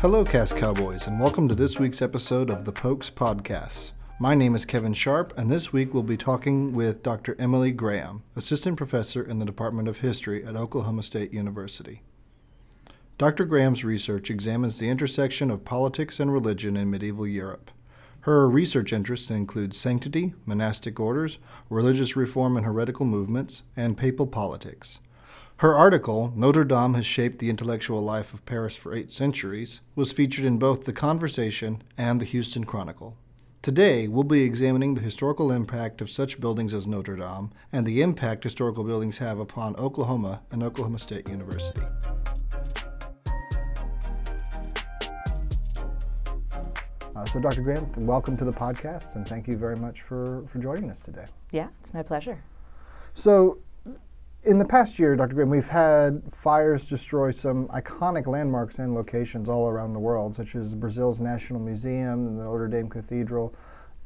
Hello, Cast Cowboys, and welcome to this week's episode of the Pokes Podcasts. My name is Kevin Sharp, and this week we'll be talking with Dr. Emily Graham, Assistant Professor in the Department of History at Oklahoma State University. Dr. Graham's research examines the intersection of politics and religion in medieval Europe. Her research interests include sanctity, monastic orders, religious reform and heretical movements, and papal politics. Her article, Notre Dame Has Shaped the Intellectual Life of Paris for Eight Centuries, was featured in both The Conversation and the Houston Chronicle. Today, we'll be examining the historical impact of such buildings as Notre Dame and the impact historical buildings have upon Oklahoma and Oklahoma State University. Uh, so, Dr. Graham, welcome to the podcast, and thank you very much for, for joining us today. Yeah, it's my pleasure. So, in the past year, Dr. Graham, we've had fires destroy some iconic landmarks and locations all around the world, such as Brazil's National Museum and the Notre Dame Cathedral.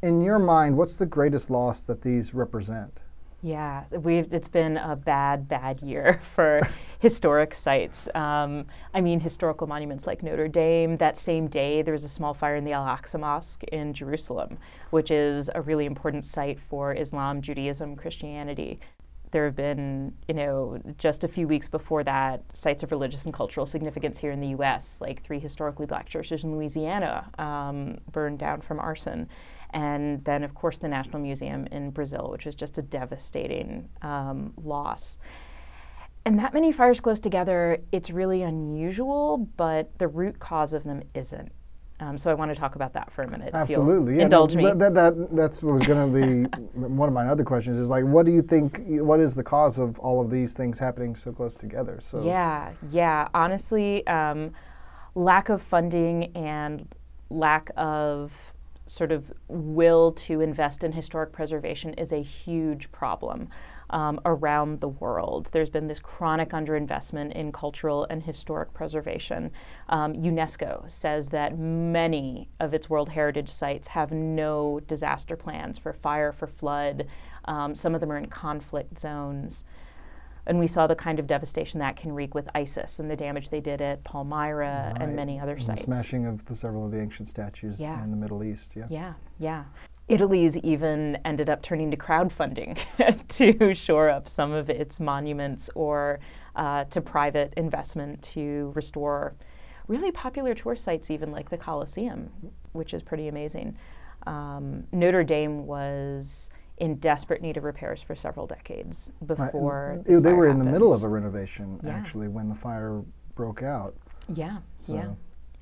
In your mind, what's the greatest loss that these represent? Yeah, we've it's been a bad, bad year for historic sites. Um, I mean, historical monuments like Notre Dame. That same day, there was a small fire in the Al Aqsa Mosque in Jerusalem, which is a really important site for Islam, Judaism, Christianity. There have been, you know, just a few weeks before that, sites of religious and cultural significance here in the U.S., like three historically black churches in Louisiana um, burned down from arson and then, of course, the National Museum in Brazil, which was just a devastating um, loss. And that many fires close together, it's really unusual, but the root cause of them isn't. Um, so I want to talk about that for a minute. Absolutely, yeah. Indulge me. That, that, that, that's what was going to be one of my other questions. Is like, what do you think? What is the cause of all of these things happening so close together? So yeah, yeah. Honestly, um, lack of funding and lack of sort of will to invest in historic preservation is a huge problem um, around the world. There's been this chronic underinvestment in cultural and historic preservation. Um, UNESCO says that many of its World Heritage sites have no disaster plans for fire, for flood. Um, some of them are in conflict zones and we saw the kind of devastation that can wreak with ISIS and the damage they did at Palmyra right. and many other and sites. The smashing of the, several of the ancient statues yeah. in the Middle East. Yeah. Yeah. Yeah. Italy's even ended up turning to crowdfunding to shore up some of its monuments or uh, to private investment to restore really popular tour sites, even like the Colosseum, which is pretty amazing. Um, Notre Dame was in desperate need of repairs for several decades before. Right. They were happened. in the middle of a renovation yeah. actually when the fire broke out. Yeah, so. yeah.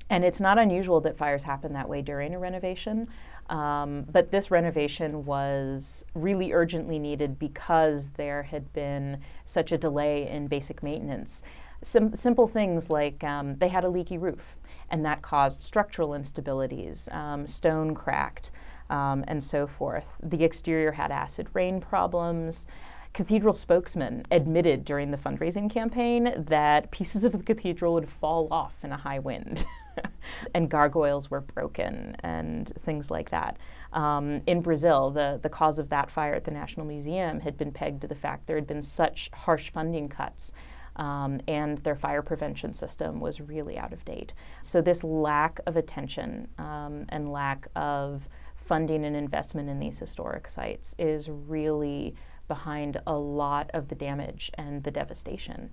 And it's not unusual that fires happen that way during a renovation. Um, but this renovation was really urgently needed because there had been such a delay in basic maintenance. Sim- simple things like um, they had a leaky roof, and that caused structural instabilities, um, stone cracked um, and so forth. The exterior had acid rain problems. Cathedral spokesman admitted during the fundraising campaign that pieces of the cathedral would fall off in a high wind. and gargoyles were broken and things like that. Um, in Brazil, the, the cause of that fire at the National Museum had been pegged to the fact there had been such harsh funding cuts um, and their fire prevention system was really out of date. So, this lack of attention um, and lack of funding and investment in these historic sites is really behind a lot of the damage and the devastation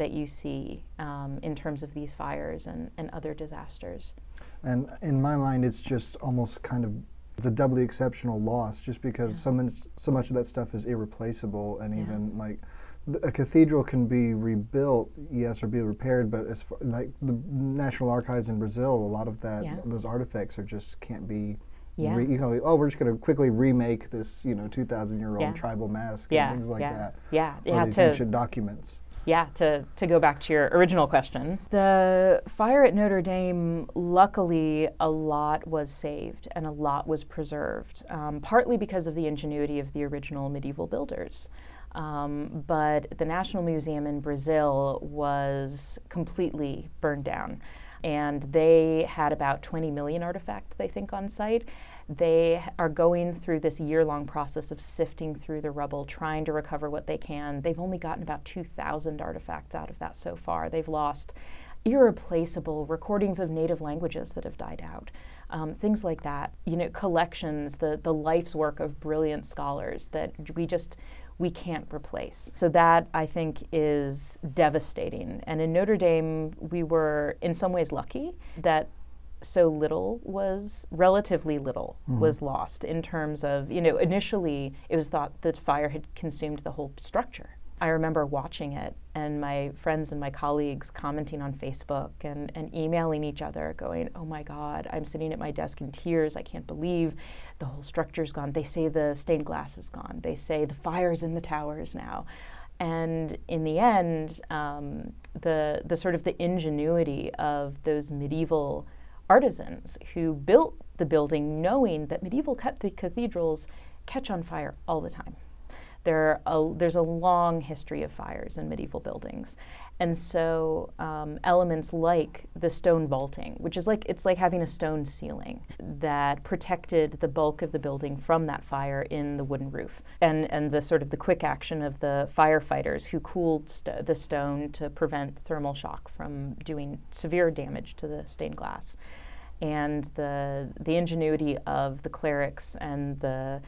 that you see um, in terms of these fires and, and other disasters. And in my mind, it's just almost kind of it's a doubly exceptional loss, just because yeah. so much so much of that stuff is irreplaceable, and yeah. even like a cathedral can be rebuilt, yes, or be repaired, but as far, like the National Archives in Brazil, a lot of that yeah. those artifacts are just can't be yeah. Re, you know, oh, we're just going to quickly remake this, you know, 2,000 year old yeah. tribal mask and things like that. Yeah, or yeah. These to, ancient documents. Yeah, to, to go back to your original question, the fire at Notre Dame, luckily, a lot was saved and a lot was preserved, um, partly because of the ingenuity of the original medieval builders. Um, but the National Museum in Brazil was completely burned down and they had about 20 million artifacts, they think, on site. They are going through this year long process of sifting through the rubble, trying to recover what they can. They've only gotten about 2,000 artifacts out of that so far. They've lost irreplaceable recordings of native languages that have died out. Um, things like that, you know, collections, the the life's work of brilliant scholars that we just we can't replace. So that I think is devastating. And in Notre Dame, we were in some ways lucky that so little was relatively little mm-hmm. was lost in terms of you know initially it was thought that fire had consumed the whole structure I remember watching it and my friends and my colleagues commenting on Facebook and, and emailing each other, going, Oh my God, I'm sitting at my desk in tears. I can't believe the whole structure's gone. They say the stained glass is gone. They say the fire's in the towers now. And in the end, um, the, the sort of the ingenuity of those medieval artisans who built the building knowing that medieval cathedrals catch on fire all the time. There a, there's a long history of fires in medieval buildings, and so um, elements like the stone vaulting, which is like it's like having a stone ceiling that protected the bulk of the building from that fire in the wooden roof, and and the sort of the quick action of the firefighters who cooled st- the stone to prevent thermal shock from doing severe damage to the stained glass, and the the ingenuity of the clerics and the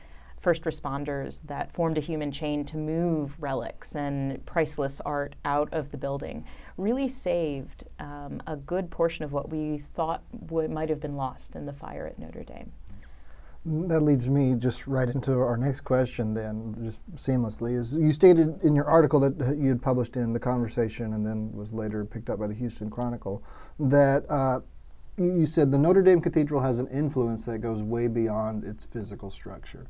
first responders that formed a human chain to move relics and priceless art out of the building really saved um, a good portion of what we thought w- might have been lost in the fire at Notre Dame. That leads me just right into our next question, then, just seamlessly. Is you stated in your article that you had published in The Conversation and then was later picked up by the Houston Chronicle that uh, you said the Notre Dame Cathedral has an influence that goes way beyond its physical structure.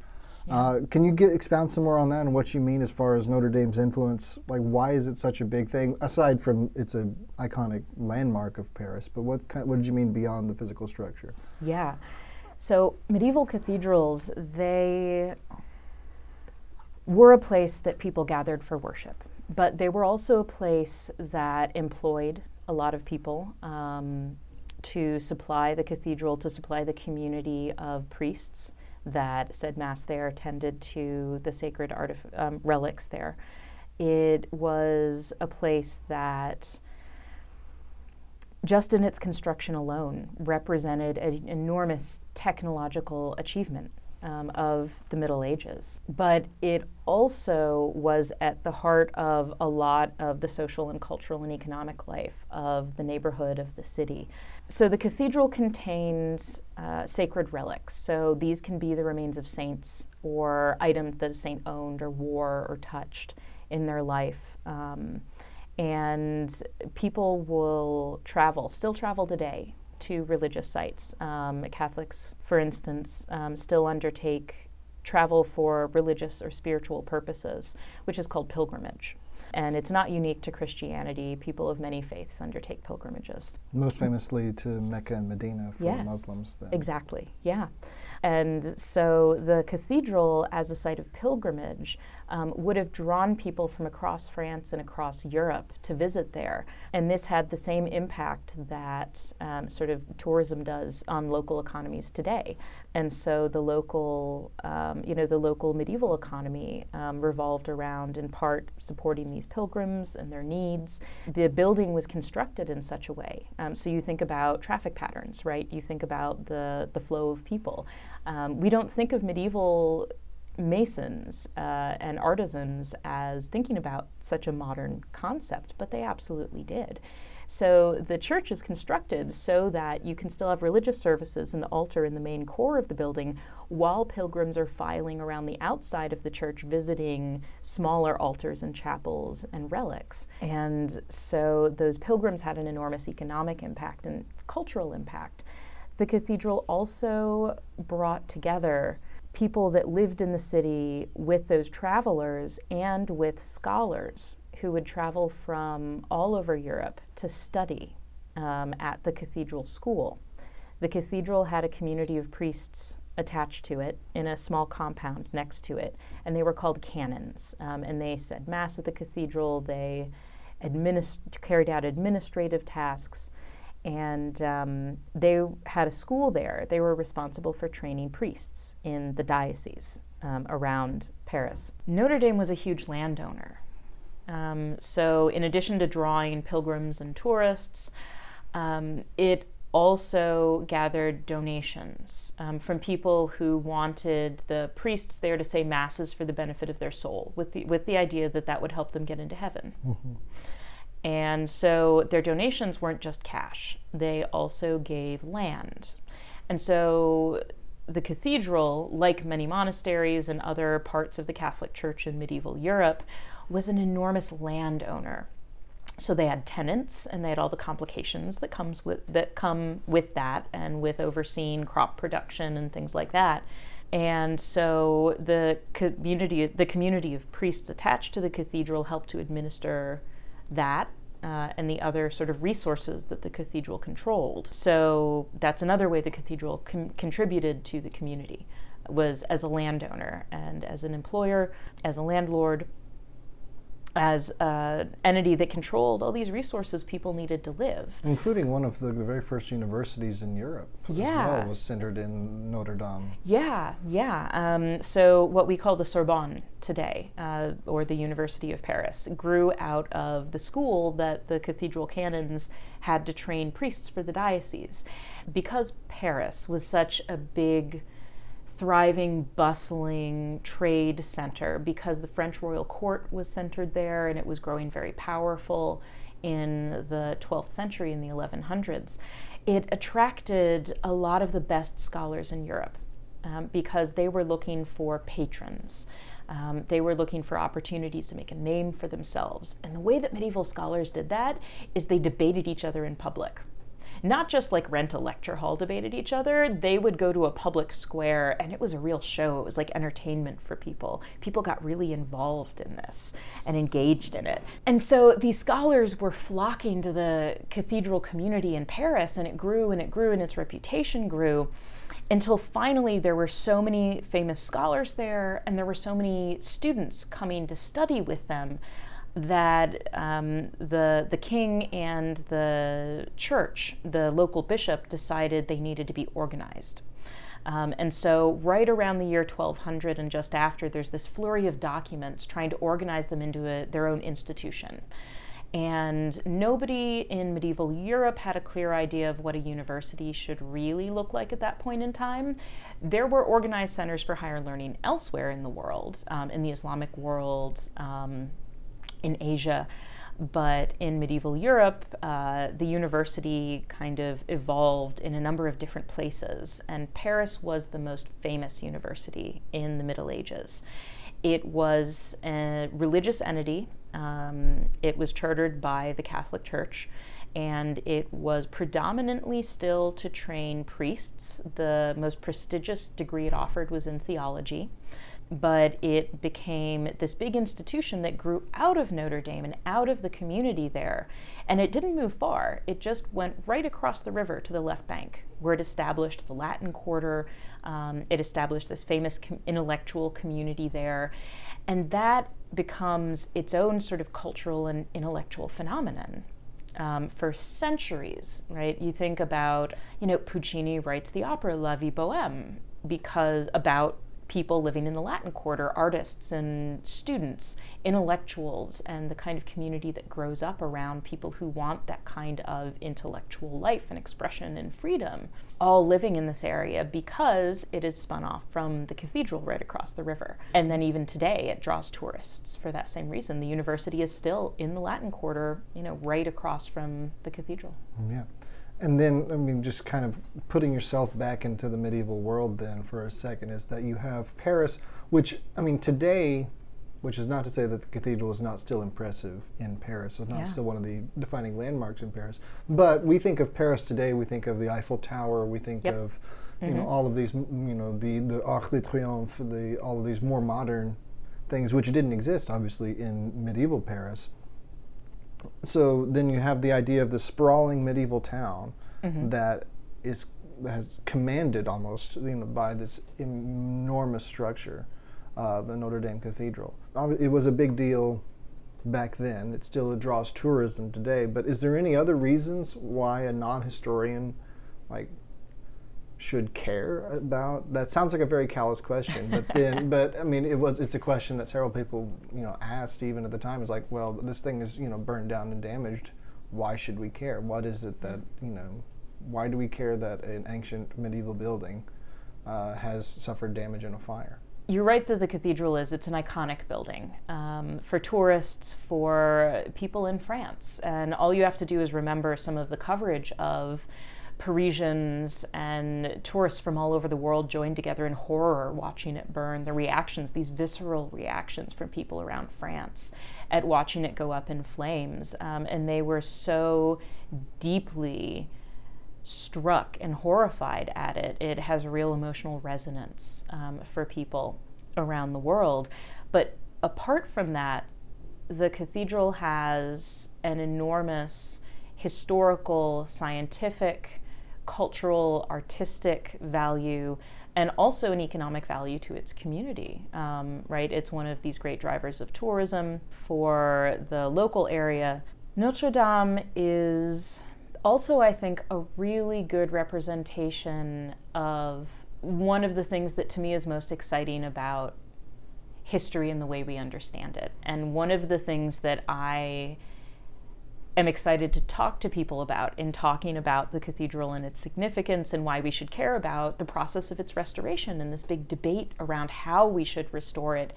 Uh, can you get, expound some more on that and what you mean as far as Notre Dame's influence? Like, why is it such a big thing? Aside from it's an iconic landmark of Paris, but what kind, what did you mean beyond the physical structure? Yeah, so medieval cathedrals they were a place that people gathered for worship, but they were also a place that employed a lot of people. Um, to supply the cathedral, to supply the community of priests that said Mass there, attended to the sacred artif- um, relics there. It was a place that, just in its construction alone, represented an enormous technological achievement um, of the Middle Ages. But it also was at the heart of a lot of the social and cultural and economic life of the neighborhood of the city. So the cathedral contains uh, sacred relics. So these can be the remains of saints or items that a saint owned or wore or touched in their life. Um, and people will travel, still travel today, to religious sites. Um, Catholics, for instance, um, still undertake travel for religious or spiritual purposes, which is called pilgrimage. And it's not unique to Christianity. People of many faiths undertake pilgrimages. Most famously to Mecca and Medina for yes, Muslims. Then. Exactly, yeah. And so the cathedral, as a site of pilgrimage, um, would have drawn people from across France and across Europe to visit there. And this had the same impact that um, sort of tourism does on local economies today. And so the local, um, you know, the local medieval economy um, revolved around, in part, supporting these pilgrims and their needs. The building was constructed in such a way. Um, so you think about traffic patterns, right? You think about the, the flow of people. Um, we don't think of medieval masons uh, and artisans as thinking about such a modern concept, but they absolutely did. So the church is constructed so that you can still have religious services in the altar in the main core of the building while pilgrims are filing around the outside of the church visiting smaller altars and chapels and relics. And so those pilgrims had an enormous economic impact and cultural impact. The cathedral also brought together people that lived in the city with those travelers and with scholars who would travel from all over Europe to study um, at the cathedral school. The cathedral had a community of priests attached to it in a small compound next to it, and they were called canons. Um, and they said Mass at the cathedral, they administ- carried out administrative tasks and um, they had a school there. They were responsible for training priests in the diocese um, around Paris. Notre Dame was a huge landowner. Um, so, in addition to drawing pilgrims and tourists, Um, it also gathered donations um, from people who wanted the priests there to say masses for the benefit of their soul, with the with the idea that that would help them get into heaven. Mm-hmm. And so their donations weren't just cash; they also gave land. And so the cathedral, like many monasteries and other parts of the Catholic Church in medieval Europe, was an enormous landowner. So they had tenants and they had all the complications that comes with that come with that and with overseeing crop production and things like that. And so the community the community of priests attached to the cathedral helped to administer that uh, and the other sort of resources that the cathedral controlled. So that's another way the cathedral com- contributed to the community was as a landowner and as an employer, as a landlord, as an entity that controlled all these resources people needed to live. Including one of the, the very first universities in Europe yeah. well was centered in Notre Dame. Yeah, yeah. Um, so what we call the Sorbonne today, uh, or the University of Paris, grew out of the school that the cathedral canons had to train priests for the diocese. Because Paris was such a big thriving, bustling trade center because the French royal court was centered there and it was growing very powerful in the 12th century, in the 1100s. It attracted a lot of the best scholars in Europe um, because they were looking for patrons. Um, they were looking for opportunities to make a name for themselves. And the way that medieval scholars did that is they debated each other in public not just like rent a lecture hall debated each other, they would go to a public square and it was a real show. It was like entertainment for people. People got really involved in this and engaged in it. And so these scholars were flocking to the cathedral community in Paris and it grew and it grew and its reputation grew until finally there were so many famous scholars there and there were so many students coming to study with them that um, the the king and the church, the local bishop, decided they needed to be organized. Um, and so, right around the year 1200 and just after, there's this flurry of documents trying to organize them into a, their own institution. And nobody in medieval Europe had a clear idea of what a university should really look like at that point in time. There were organized centers for higher learning elsewhere in the world, um, in the Islamic world, um, in Asia. But in medieval Europe, uh, the university kind of evolved in a number of different places, and Paris was the most famous university in the Middle Ages. It was a religious entity. Um, it was chartered by the Catholic Church, and it was predominantly still to train priests. The most prestigious degree it offered was in theology but it became this big institution that grew out of Notre Dame and out of the community there. And it didn't move far, it just went right across the river to the left bank, where it established the Latin Quarter. Um, it established this famous com- intellectual community there. And that becomes its own sort of cultural and intellectual phenomenon. Um, for centuries, right? You think about, you know, Puccini writes the opera La Vie Boheme because about people living in the Latin Quarter, artists and students, intellectuals, and the kind of community that grows up around people who want that kind of intellectual life and expression and freedom, all living in this area because it is spun off from the cathedral right across the river. And then even today, it draws tourists for that same reason. The university is still in the Latin Quarter, you know, right across from the cathedral. Mm, yeah. And then, I mean, just kind of putting yourself back into the medieval world then for a second is that you have Paris, which, I mean, today, which is not to say that the cathedral is not still impressive in Paris. It's not yeah. still one of the defining landmarks in Paris. But we think of Paris today, we think of the Eiffel Tower, we think yep. of, you mm-hmm. know, all of these, you know, the, the Arc de Triomphe, the, all of these more modern things, which didn't exist, obviously, in medieval Paris so then you have the idea of the sprawling medieval town mm-hmm. that is has commanded almost you know by this enormous structure, uh, the Notre Dame Cathedral. It was a big deal back then. It still draws tourism today. But is there any other reasons why a non-historian like should care about that sounds like a very callous question but then but i mean it was it's a question that several people you know asked even at the time is like well this thing is you know burned down and damaged why should we care? What is it that you know? Why do we care that an ancient medieval building uh, has suffered damage in a fire? You're right that the cathedral is. It's an iconic building um, for tourists, for people in France. And all you have to do is remember some of the coverage of Parisians and tourists from all over the world joined together in horror watching it burn. The reactions, these visceral reactions from people around France at watching it go up in flames. Um, and they were so deeply struck and horrified at it. It has real emotional resonance um, for people around the world. But apart from that, the cathedral has an enormous historical, scientific, cultural, artistic value, and also an economic value to its community. Um, right? It's one of these great drivers of tourism for the local area. Notre Dame is also, I think, a really good representation of one of the things that to me is most exciting about history and the way we understand it. And one of the things that I am excited to talk to people about in talking about the cathedral and its significance and why we should care about the process of its restoration and this big debate around how we should restore it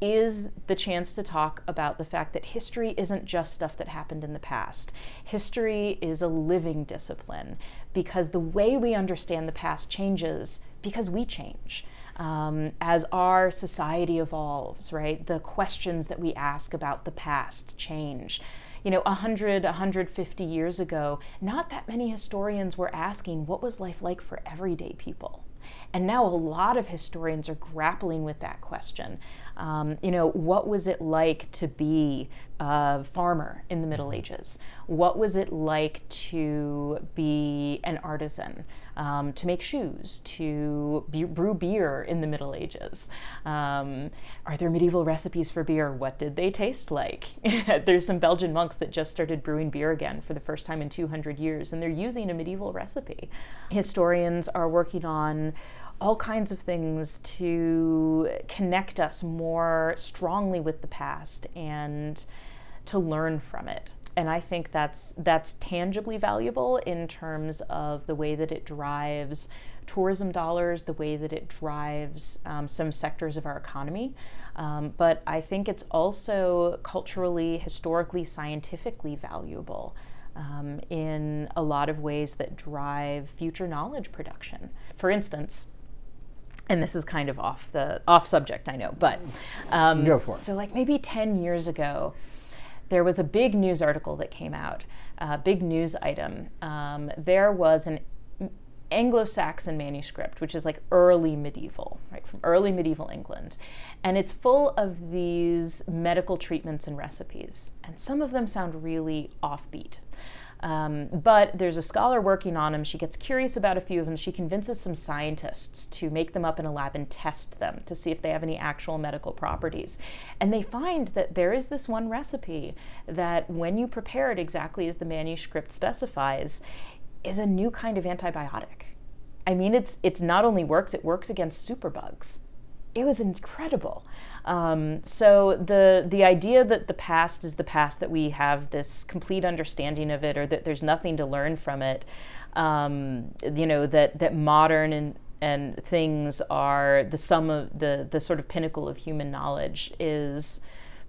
is the chance to talk about the fact that history isn't just stuff that happened in the past. History is a living discipline because the way we understand the past changes because we change. Um, as our society evolves, right, the questions that we ask about the past change you know, 100, 150 years ago, not that many historians were asking what was life like for everyday people. And now a lot of historians are grappling with that question. Um, you know, what was it like to be a farmer in the Middle Ages? What was it like to be an artisan, um, to make shoes, to be, brew beer in the Middle Ages? Um, are there medieval recipes for beer? What did they taste like? There's some Belgian monks that just started brewing beer again for the first time in 200 years, and they're using a medieval recipe. Historians are working on all kinds of things to connect us more strongly with the past and to learn from it. And I think that's that's tangibly valuable in terms of the way that it drives tourism dollars, the way that it drives um, some sectors of our economy. Um, but I think it's also culturally, historically, scientifically valuable. Um, in a lot of ways that drive future knowledge production. For instance, and this is kind of off the off subject, I know, but um, go for it. So, like maybe ten years ago, there was a big news article that came out, a big news item. Um, there was an Anglo-Saxon manuscript, which is like early medieval, right, from early medieval England, and it's full of these medical treatments and recipes, and some of them sound really offbeat. Um, but there's a scholar working on them. She gets curious about a few of them. She convinces some scientists to make them up in a lab and test them to see if they have any actual medical properties. And they find that there is this one recipe that, when you prepare it exactly as the manuscript specifies, is a new kind of antibiotic. I mean, it's it's not only works; it works against superbugs. It was incredible. Um, so the the idea that the past is the past, that we have this complete understanding of it, or that there's nothing to learn from it, um, you know, that that modern and and things are the sum of the the sort of pinnacle of human knowledge is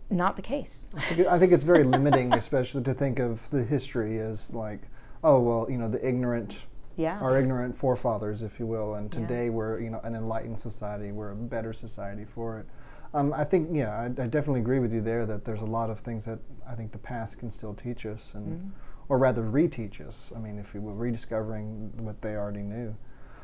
not the case. I think, I think it's very limiting, especially to think of the history as like, oh well, you know, the ignorant yeah. our ignorant forefathers, if you will. And today yeah. we're you know an enlightened society. We're a better society for it. Um, I think, yeah, I, I, definitely agree with you there that there's a lot of things that I think the past can still teach us, and mm-hmm. or rather reteach us. I mean, if we were rediscovering what they already knew.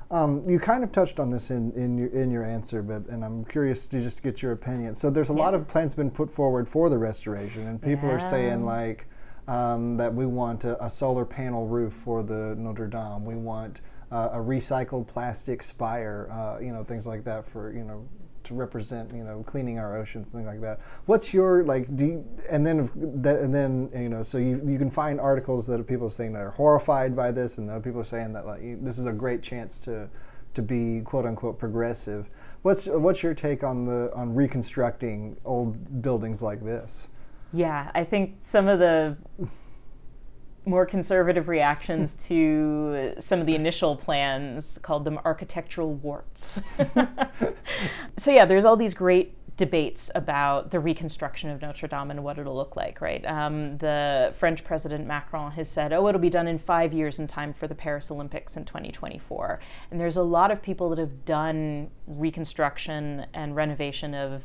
Um, you kind of touched on this in, in your in your answer, but and I'm curious to just get your opinion. So there's a yeah. lot of plans been put forward for the restoration, and people yeah. are saying like um, that we want a, a, solar panel roof for the Notre Dame. We want uh, a recycled plastic spire, uh, you know, things like that for you know to represent you know cleaning our oceans things like that. What's your like do you, and then that and then you know so you, you can find articles that people are saying that are horrified by this and other people are saying that like this is a great chance to to be quote unquote progressive. What's what's your take on the on reconstructing old buildings like this yeah i think some of the more conservative reactions to some of the initial plans, called them architectural warts. so, yeah, there's all these great debates about the reconstruction of Notre Dame and what it'll look like, right? Um, the French President Macron has said, oh, it'll be done in five years in time for the Paris Olympics in 2024. And there's a lot of people that have done reconstruction and renovation of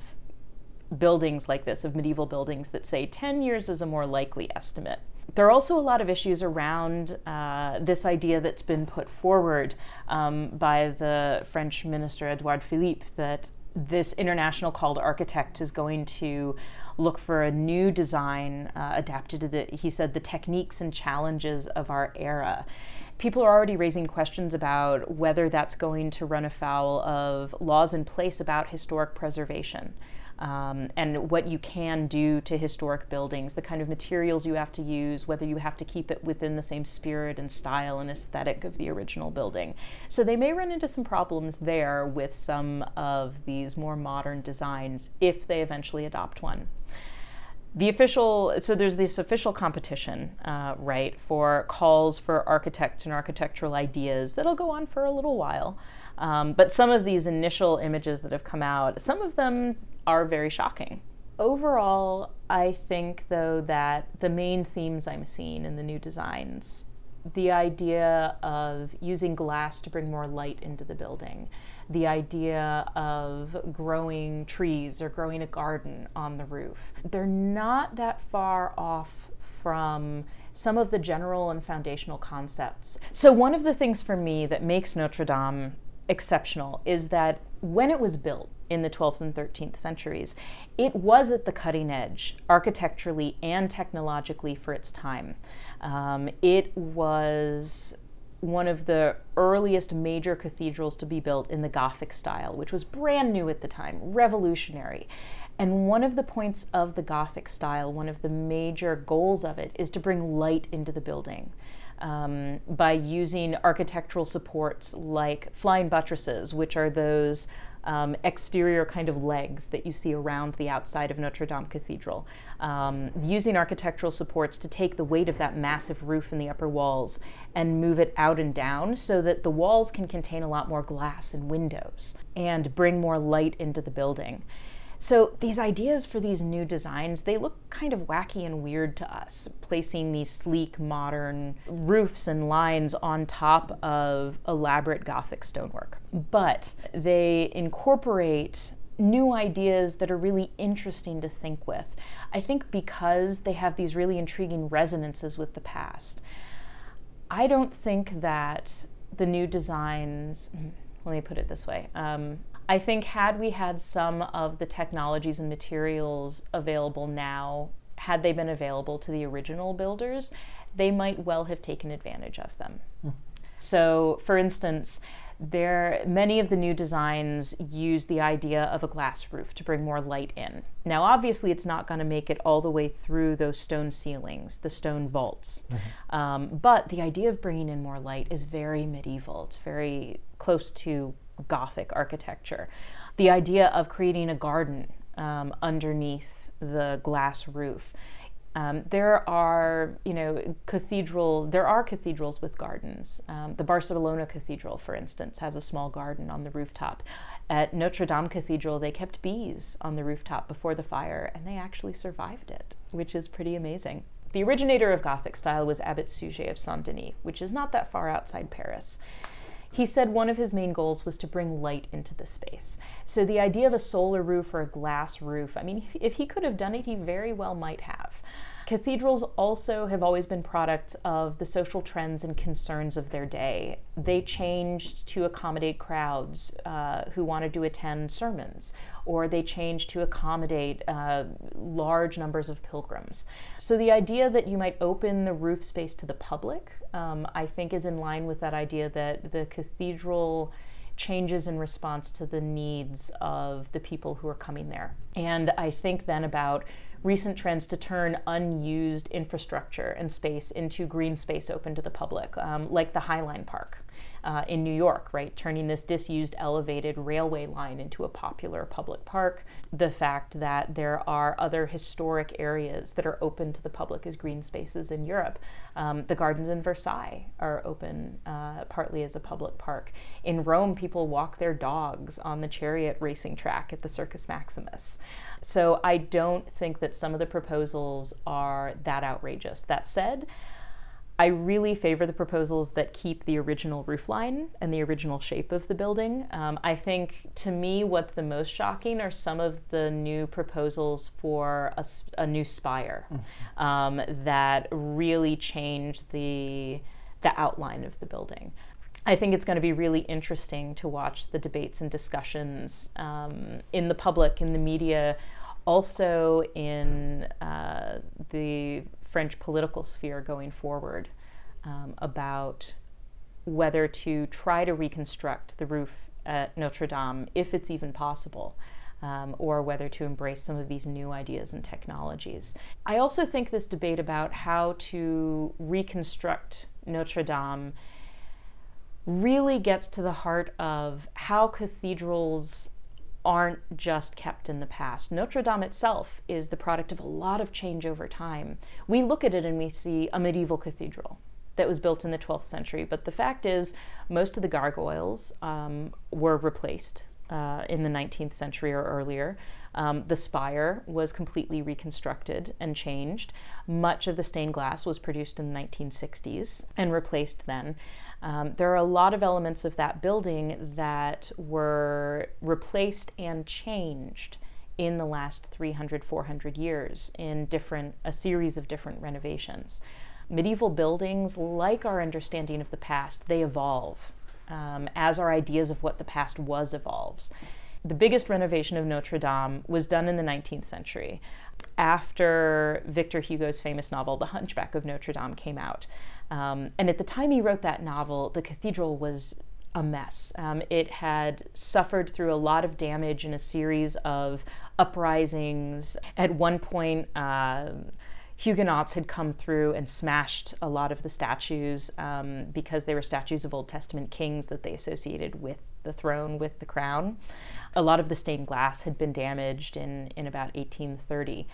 buildings like this, of medieval buildings, that say 10 years is a more likely estimate. There are also a lot of issues around uh, this idea that's been put forward um, by the French minister Edouard Philippe that this international called architect is going to look for a new design uh, adapted to the, he said, the techniques and challenges of our era. People are already raising questions about whether that's going to run afoul of laws in place about historic preservation um, and what you can do to historic buildings, the kind of materials you have to use, whether you have to keep it within the same spirit and style and aesthetic of the original building. So they may run into some problems there with some of these more modern designs if they eventually adopt one the official so there's this official competition uh, right for calls for architects and architectural ideas that'll go on for a little while um, but some of these initial images that have come out some of them are very shocking. Overall, I think though that the main themes I'm seeing in the new designs, the idea of using glass to bring more light into the building, the idea of growing trees or growing a garden on the roof, they're not that far off from some of the general and foundational concepts. So, one of the things for me that makes Notre Dame exceptional is that when it was built in the 12th and 13th centuries, it was at the cutting edge, architecturally and technologically, for its time. Um, it was one of the earliest major cathedrals to be built in the Gothic style, which was brand new at the time, revolutionary. And one of the points of the Gothic style, one of the major goals of it, is to bring light into the building um, by using architectural supports like flying buttresses, which are those um, exterior kind of legs that you see around the outside of Notre Dame Cathedral, um, using architectural supports to take the weight of that massive roof in the upper walls and move it out and down so that the walls can contain a lot more glass and windows and bring more light into the building. So these ideas for these new designs, they look kind of wacky and weird to us, placing these sleek modern roofs and lines on top of elaborate Gothic stonework. But they incorporate new ideas that are really interesting to think with. I think because they have these really intriguing resonances with the past. I don't think that the new designs, hmm, let me put it this way. Um, I think had we had some of the technologies and materials available now, had they been available to the original builders, they might well have taken advantage of them. Mm. So, for instance, there many of the new designs use the idea of a glass roof to bring more light in. Now, obviously, it's not going to make it all the way through those stone ceilings, the stone vaults. Mm-hmm. Um, but the idea of bringing in more light is very medieval. It's very close to Gothic architecture. The idea of creating a garden um, underneath the glass roof. Um, there are, you know, cathedral. There are cathedrals with gardens. Um, the Barcelona Cathedral, for instance, has a small garden on the rooftop. At Notre Dame Cathedral, they kept bees on the rooftop before the fire, and they actually survived it, which is pretty amazing. The originator of Gothic style was Abbot Suger of Saint Denis, which is not that far outside Paris. He said one of his main goals was to bring light into the space. So the idea of a solar roof or a glass roof, I mean, if he could have done it, he very well might have. Cathedrals also have always been products of the social trends and concerns of their day. They changed to accommodate crowds uh, who wanted to attend sermons, or they changed to accommodate uh, large numbers of pilgrims. So the idea that you might open the roof space to the public, um, I think, is in line with that idea that the cathedral changes in response to the needs of the people who are coming there. And I think then about recent trends to turn unused infrastructure and space into green space open to the public, um, like the Highline Park. uh, in New York, right? Turning this disused elevated railway line into a popular public park. The fact that there are other historic areas that are open to the public as green spaces in Europe. Um, the gardens in Versailles are open uh, partly as a public park. In Rome, people walk their dogs on the chariot racing track at the Circus Maximus. So I don't think that some of the proposals are that outrageous. That said, I really favor the proposals that keep the original roofline and the original shape of the building. Um, I think, to me, what's the most shocking are some of the new proposals for a, a new spire mm-hmm. um, that really change the the outline of the building. I think it's going to be really interesting to watch the debates and discussions um, in the public, in the media, also in uh, the French political sphere going forward um, about whether to try to reconstruct the roof at Notre Dame, if it's even possible. Um, or whether to embrace some of these new ideas and technologies. I also think this debate about how to reconstruct Notre Dame really gets to the heart of how cathedrals aren't just kept in the past. Notre Dame itself is the product of a lot of change over time. We look at it and we see a medieval cathedral that was built in the 12th century, but the fact is, most of the gargoyles um, were replaced uh, in the 19th century or earlier. Um, the spire was completely reconstructed and changed. Much of the stained glass was produced in the 1960s and replaced then. Um, there are a lot of elements of that building that were replaced and changed in the last 300, 400 years in different, a series of different renovations. Medieval buildings, like our understanding of the past, they evolve um, as our ideas of what the past was evolves. The biggest renovation of Notre Dame was done in the 19th century after Victor Hugo's famous novel, The Hunchback of Notre Dame, came out. Um, and at the time he wrote that novel, the cathedral was a mess. Um, it had suffered through a lot of damage in a series of uprisings. At one point, uh, Huguenots had come through and smashed a lot of the statues um, because they were statues of Old Testament kings that they associated with the throne, with the crown. A lot of the stained glass had been damaged in, in about 1830.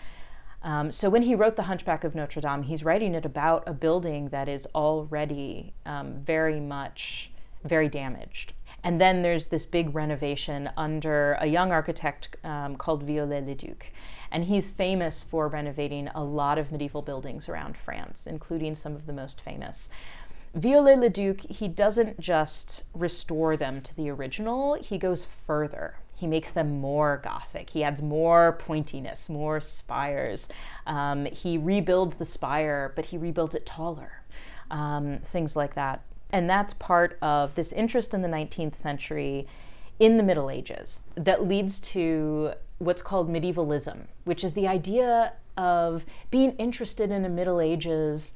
Um, so when he wrote The Hunchback of Notre Dame, he's writing it about a building that is already um, very much very damaged. And then there's this big renovation under a young architect um, called Viollet-le-Duc. And he's famous for renovating a lot of medieval buildings around France, including some of the most famous. Viollet-le-Duc, he doesn't just restore them to the original, he goes further he makes them more gothic. He adds more pointiness, more spires. Um, he rebuilds the spire, but he rebuilds it taller. Um, things like that. And that's part of this interest in the 19th century in the Middle Ages that leads to what's called medievalism, which is the idea of being interested in a Middle Ages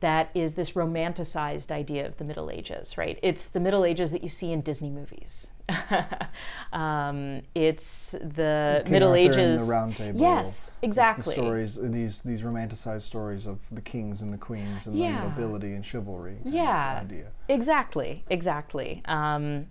that is this romanticized idea of the Middle Ages, right? It's the Middle Ages that you see in Disney movies. um, it's the King Middle Arthur Ages. The Round Table. Yes, exactly. the stories, these these romanticized stories of the kings and the queens and yeah. the nobility and chivalry. Yeah, idea. exactly, exactly. Um,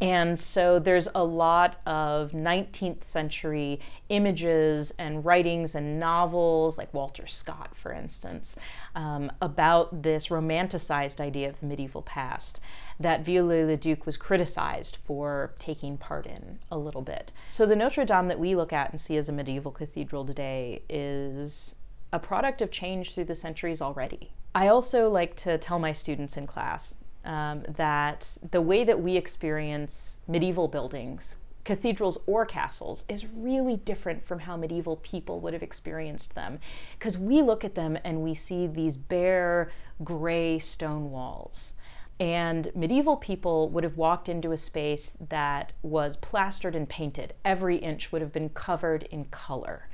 and so there's a lot of 19th century images and writings and novels, like Walter Scott, for instance, um, about this romanticized idea of the medieval past that Viollet-le-Duc was criticized for taking part in a little bit. So the Notre Dame that we look at and see as a medieval cathedral today is a product of change through the centuries already. I also like to tell my students in class um, that the way that we experience medieval buildings, cathedrals or castles, is really different from how medieval people would have experienced them. Because we look at them and we see these bare, gray stone walls. And medieval people would have walked into a space that was plastered and painted. Every inch would have been covered in color.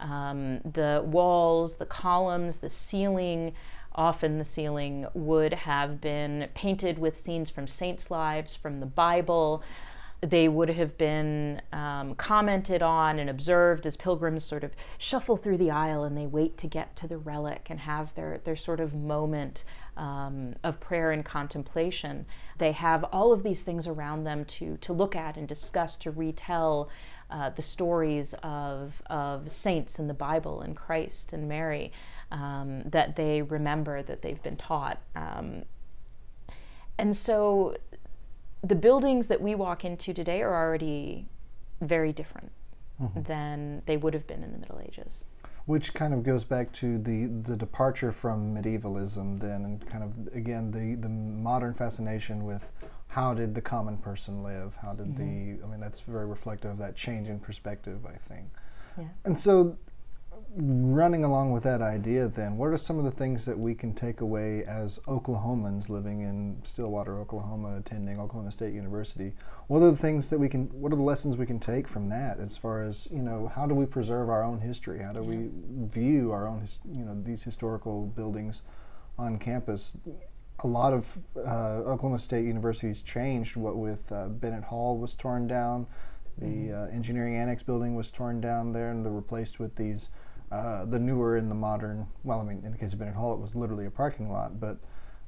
Um, the walls, the columns, the ceiling, often the ceiling would have been painted with scenes from saints' lives, from the Bible. They would have been um, commented on and observed as pilgrims sort of shuffle through the aisle and they wait to get to the relic and have their, their sort of moment um, of prayer and contemplation. They have all of these things around them to, to look at and discuss, to retell uh, the stories of, of saints in the Bible and Christ and Mary um, that they remember, that they've been taught. Um, and so the buildings that we walk into today are already very different mm-hmm. than they would have been in the Middle Ages. Which kind of goes back to the, the departure from medievalism, then, and kind of again the, the modern fascination with how did the common person live? How did mm-hmm. the, I mean, that's very reflective of that change in perspective, I think. Yeah. And so running along with that idea, then, what are some of the things that we can take away as Oklahomans living in Stillwater, Oklahoma, attending Oklahoma State University? What are the things that we can, what are the lessons we can take from that as far as, you know, how do we preserve our own history? How do yeah. we view our own, you know, these historical buildings on campus? A lot of uh, Oklahoma State University's changed. What with uh, Bennett Hall was torn down, the mm-hmm. uh, engineering annex building was torn down there, and they're replaced with these uh, the newer and the modern. Well, I mean, in the case of Bennett Hall, it was literally a parking lot, but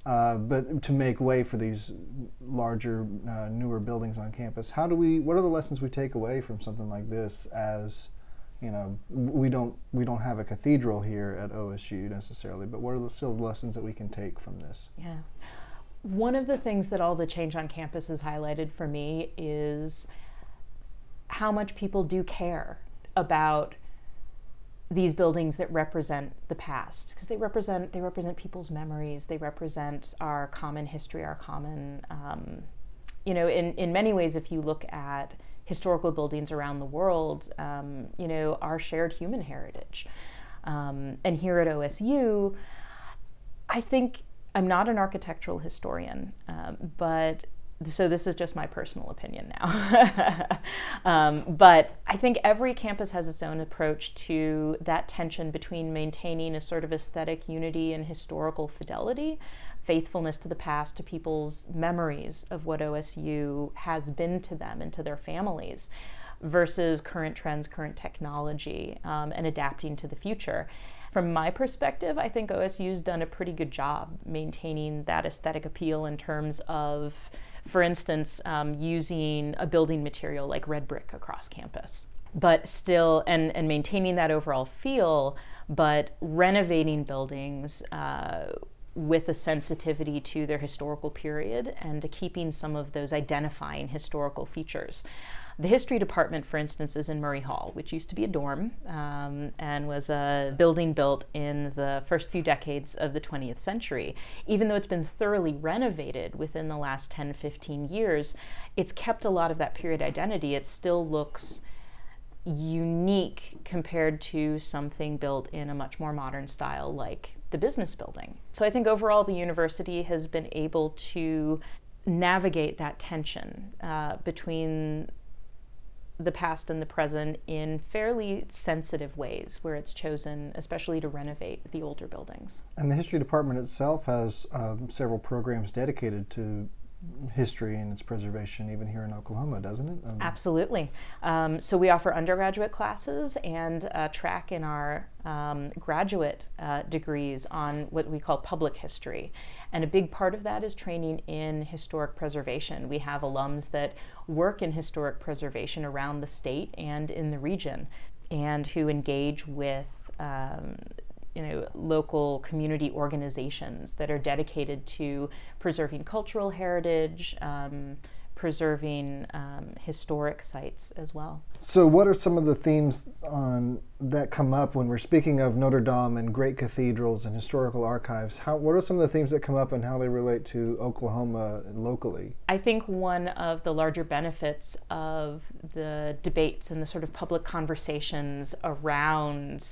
uh, but to make way for these larger, uh, newer buildings on campus, how do we? What are the lessons we take away from something like this? As you know, we don't we don't have a cathedral here at OSU necessarily, but what are the still lessons that we can take from this? Yeah. One of the things that all the change on campus has highlighted for me is how much people do care about these buildings that represent the past because they represent they represent people's memories they represent our common history our common um, you know in, in many ways if you look at historical buildings around the world um, you know our shared human heritage. Um, and here at osu i think i'm not an architectural historian um, but so this is just my personal opinion now. um, but I think every campus has its own approach to that tension between maintaining a sort of aesthetic unity and historical fidelity, faithfulness to the past, to people's memories of what OSU has been to them and to their families, versus current trends, current technology, um, and adapting to the future from my perspective, I think OSU's done a pretty good job maintaining that aesthetic appeal in terms of for instance, um, using a building material like red brick across campus, but still, and, and maintaining that overall feel, but renovating buildings. Uh, with a sensitivity to their historical period and to keeping some of those identifying historical features. The history department, for instance, is in Murray Hall, which used to be a dorm um, and was a building built in the first few decades of the 20th century. Even though it's been thoroughly renovated within the last 10, 15 years, it's kept a lot of that period identity. It still looks unique compared to something built in a much more modern style like the business building. So I think overall the university has been able to navigate that tension uh, between the past and the present in fairly sensitive ways where it's chosen especially to renovate the older buildings. And the history department itself has um, several programs dedicated to history and its preservation even here in Oklahoma, doesn't it? Um, Absolutely. Um, so we offer undergraduate classes and a track in our um, graduate uh, degrees on what we call public history. And a big part of that is training in historic preservation. We have alums that work in historic preservation around the state and in the region and who engage with um, you know, local community organizations that are dedicated to preserving cultural heritage, um, preserving um, historic sites as well. So, what are some of the themes on, that come up when we're speaking of Notre Dame and great cathedrals and historical archives? How, what are some of the themes that come up and how they relate to Oklahoma locally? I think one of the larger benefits of the debates and the sort of public conversations around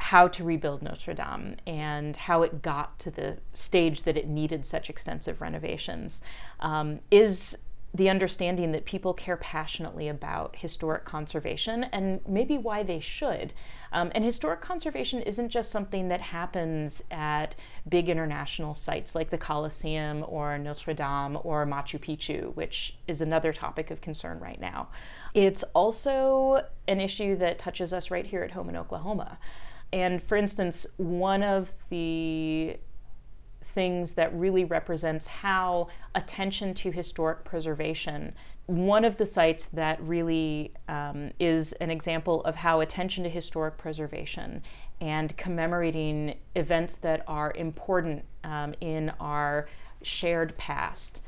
how to rebuild Notre Dame and how it got to the stage that it needed such extensive renovations um, is the understanding that people care passionately about historic conservation and maybe why they should. Um, and historic conservation isn't just something that happens at big international sites like the Colosseum or Notre Dame or Machu Picchu, which is another topic of concern right now. It's also an issue that touches us right here at home in Oklahoma. And for instance, one of the things that really represents how attention to historic preservation. One of the sites that really um, is an example of how attention to historic preservation and commemorating events that are important um, in our shared past.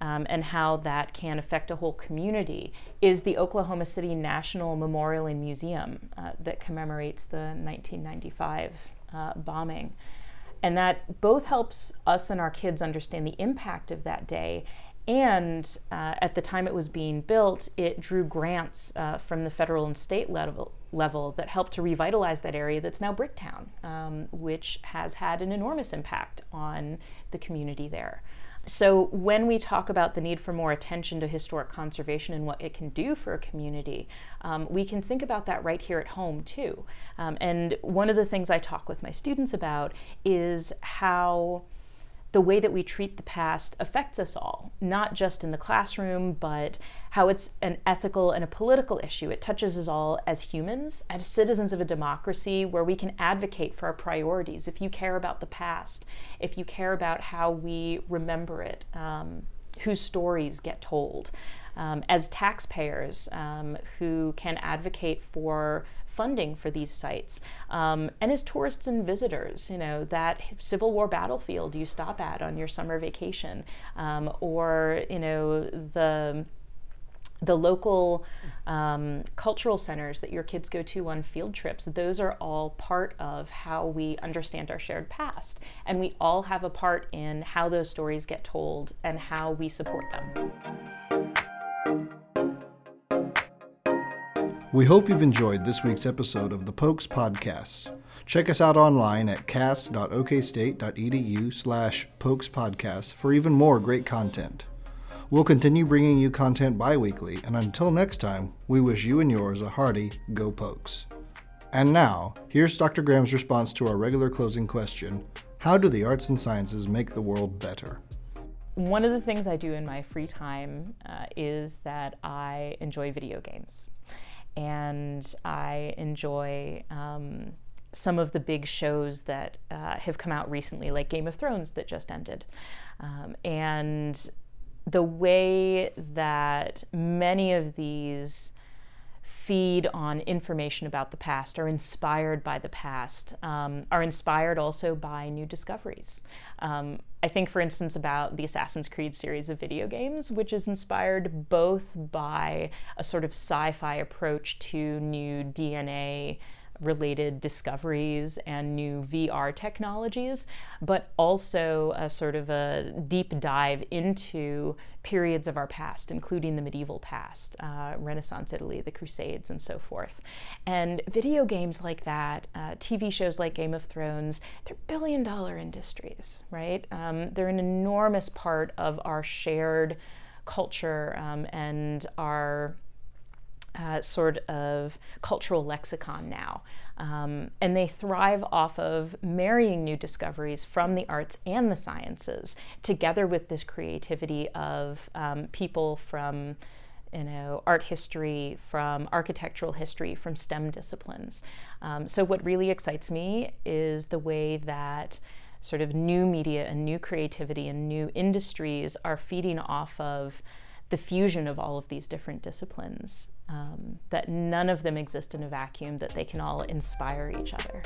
Um, and how that can affect a whole community is the Oklahoma City National Memorial and Museum uh, that commemorates the 1995 uh, bombing. And that both helps us and our kids understand the impact of that day. And uh, at the time it was being built, it drew grants uh, from the federal and state level, level that helped to revitalize that area that's now Bricktown, um, which has had an enormous impact on the community there. So, when we talk about the need for more attention to historic conservation and what it can do for a community, um, we can think about that right here at home too. Um, and one of the things I talk with my students about is how the way that we treat the past affects us all, not just in the classroom, but how it's an ethical and a political issue. It touches us all as humans, as citizens of a democracy where we can advocate for our priorities. If you care about the past, if you care about how we remember it, um, whose stories get told. Um, as taxpayers um, who can advocate for funding for these sites. Um, and as tourists and visitors, you know, that Civil War battlefield you stop at on your summer vacation, um, or, you know, the the local um, cultural centers that your kids go to on field trips, those are all part of how we understand our shared past. And we all have a part in how those stories get told and how we support them. We hope you've enjoyed this week's episode of the Pokes Podcasts. Check us out online at cast.okstate.edu slash Pokes Podcasts for even more great content. We'll continue bringing you content bi-weekly, and until next time, we wish you and yours a hearty Go Pokes. And now, here's Dr. Graham's response to our regular closing question How do the arts and sciences make the world better? One of the things I do in my free time uh, is that I enjoy video games and I enjoy um, some of the big shows that uh, have come out recently, like Game of Thrones that just ended. Um, and the way that many of these feed on information about the past, are inspired by the past, um, are inspired also by new discoveries. Um, I think, for instance, about the Assassin's Creed series of video games, which is inspired both by a sort of sci fi approach to new DNA related discoveries and new VR technologies, but also a sort of a deep dive into periods of our past, including the medieval past, uh, Renaissance Italy, the Crusades, and so forth. And video games like that, uh, TV shows like Game of Thrones, they're billion dollar industries, right? Um, they're an enormous part of our shared culture um, and our uh, sort of cultural lexicon now. Um, and they thrive off of marrying new discoveries from the arts and the sciences together with this creativity of um, people from you know, art history, from architectural history, from STEM disciplines. Um, so, what really excites me is the way that sort of new media and new creativity and new industries are feeding off of the fusion of all of these different disciplines um, that none of them exist in a vacuum, that they can all inspire each other.